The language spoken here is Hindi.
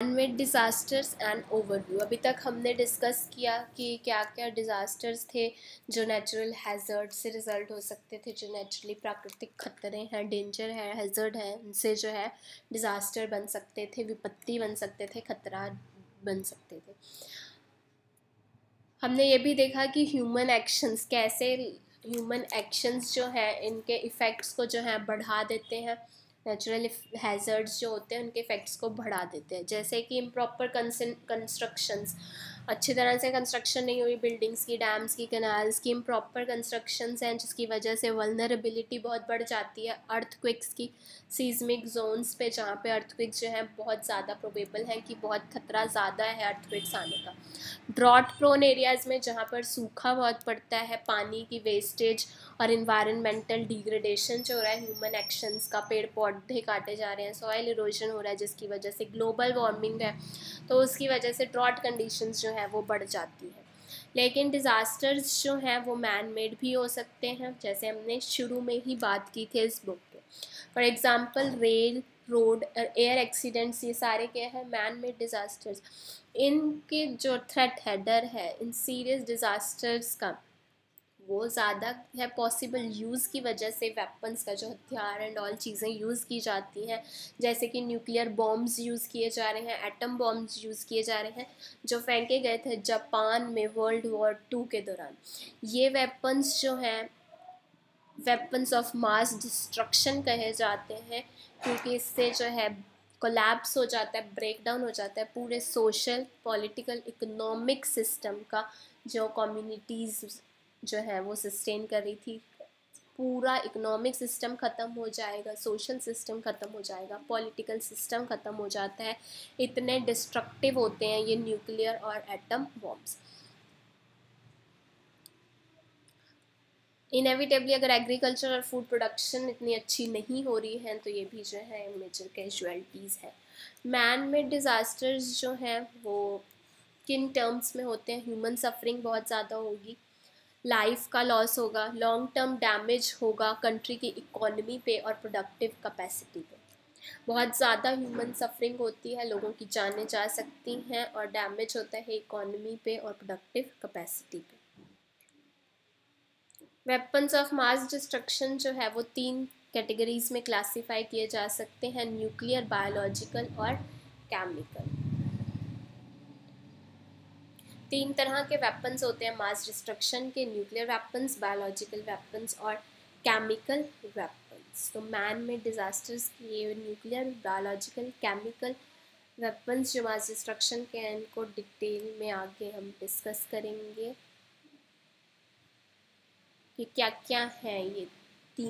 मैनमेड डिज़ास्टर्स एंड ओवरव्यू अभी तक हमने डिस्कस किया कि क्या क्या डिज़ास्टर्स थे जो नेचुरल हैज़र्ड से रिज़ल्ट हो सकते थे, जो नेचुरली प्राकृतिक खतरे हैं डेंजर है हैज़र्ड है, उनसे जो है डिज़ास्टर बन सकते थे, विपत्ति बन सकते थे, खतरा बन सकते थे। हमने ये भी देखा कि ह्यूमन एक्शंस कैसे ह्यूमन एक्शंस जो हैं, इनके इफ़ेक्ट्स को जो है, बढ़ा देते हैं। नेचुरल हैज़र्ड्स जो होते हैं, उनके इफ़ेक्ट्स को बढ़ा देते हैं। जैसे कि इम्प्रॉपर कंस्ट्रक्शंस अच्छी तरह से कंस्ट्रक्शन नहीं हुई बिल्डिंग्स की डैम्स की कनाल्स की इम्प्रॉपर कंस्ट्रक्शंस हैं, जिसकी वजह से वलनरेबिलिटी बहुत बढ़ जाती है। अर्थक्विक्स की सीजमिक जोन्स पे, जहाँ पे अर्थक्विक्स जो हैं, बहुत ज़्यादा प्रोबेबल हैं कि बहुत खतरा ज़्यादा है अर्थक्विक्स आने का। ड्रॉट प्रोन एरियाज़ में, जहाँ पर सूखा बहुत पड़ता है, पानी की वेस्टेज और इन्वायरमेंटल डिग्रेडेशन जो हो रहा है ह्यूमन एक्शंस का पेड़ पौधे काटे जा रहे हैं सॉइल इरोजन हो रहा है जिसकी वजह से ग्लोबल वार्मिंग है तो उसकी वजह से ड्रॉट कंडीशंस जो है वो बढ़ जाती है। लेकिन डिज़ास्टर्स जो हैं वो मैन मेड भी हो सकते हैं, जैसे हमने शुरू में ही बात की थी इस बुक के for example rail road air accidents ये सारे क्या है? मैन मेड डिज़ास्टर्स इनके जो थ्रेट है, डर है, इन सीरियस डिज़ास्टर्स का वो ज़्यादा है पॉसिबल यूज़ की वजह से वेपन्स का जो हथियार एंड ऑल चीज़ें यूज़ की जाती हैं। जैसे कि न्यूक्लियर बॉम्ब्स यूज़ किए जा रहे हैं एटम बॉम्ब्स यूज़ किए जा रहे हैं, जो फेंके गए थे जापान में वर्ल्ड वॉर टू के दौरान। ये वेपन्स जो हैं वेपन्स ऑफ़ मास डिस्ट्रक्शन कहे जाते हैं, क्योंकि इससे जो है कोलैप्स हो जाता है ब्रेक डाउन हो जाता है पूरे सोशल पॉलिटिकल इकोनॉमिक सिस्टम का जो कम्युनिटीज़ जो है वो सस्टेन कर रही थी। पूरा इकोनॉमिक सिस्टम ख़त्म हो जाएगा सोशल सिस्टम ख़त्म हो जाएगा पॉलिटिकल सिस्टम ख़त्म हो जाता है। इतने डिस्ट्रक्टिव होते हैं ये न्यूक्लियर और एटम बॉम्ब्स इनएविटेबली अगर एग्रीकल्चर और फ़ूड प्रोडक्शन इतनी अच्छी नहीं हो रही है तो ये भी जो है मेजर कैजुअलिटीज़ है। मैन मेड डिज़ास्टर्स जो हैं वो किन टर्म्स में होते हैं? ह्यूमन सफरिंग बहुत ज़्यादा होगी। लाइफ का लॉस होगा लॉन्ग टर्म डैमेज होगा कंट्री की इकोनॉमी पे और प्रोडक्टिव कैपेसिटी पे। बहुत ज़्यादा ह्यूमन सफरिंग होती है, लोगों की जाने जा सकती हैं और डैमेज होता है इकोनॉमी पे और प्रोडक्टिव कैपेसिटी पे। वेपन्स ऑफ़ मास डिस्ट्रक्शन जो है, वो तीन कैटेगरीज में क्लासीफाई किए जा सकते हैं न्यूक्लियर बायोलॉजिकल और केमिकल तीन तरह के वेपन्स होते हैं मास डिस्ट्रक्शन के न्यूक्लियर वेपन्स बायोलॉजिकल वेपन्स और केमिकल वेपन्स तो मैन में डिज़ास्टर्स के न्यूक्लियर बायोलॉजिकल केमिकल वेपन्स जो मास डिस्ट्रक्शन के हैं, इनको डिटेल में आगे हम डिस्कस करेंगे कि क्या क्या हैं ये।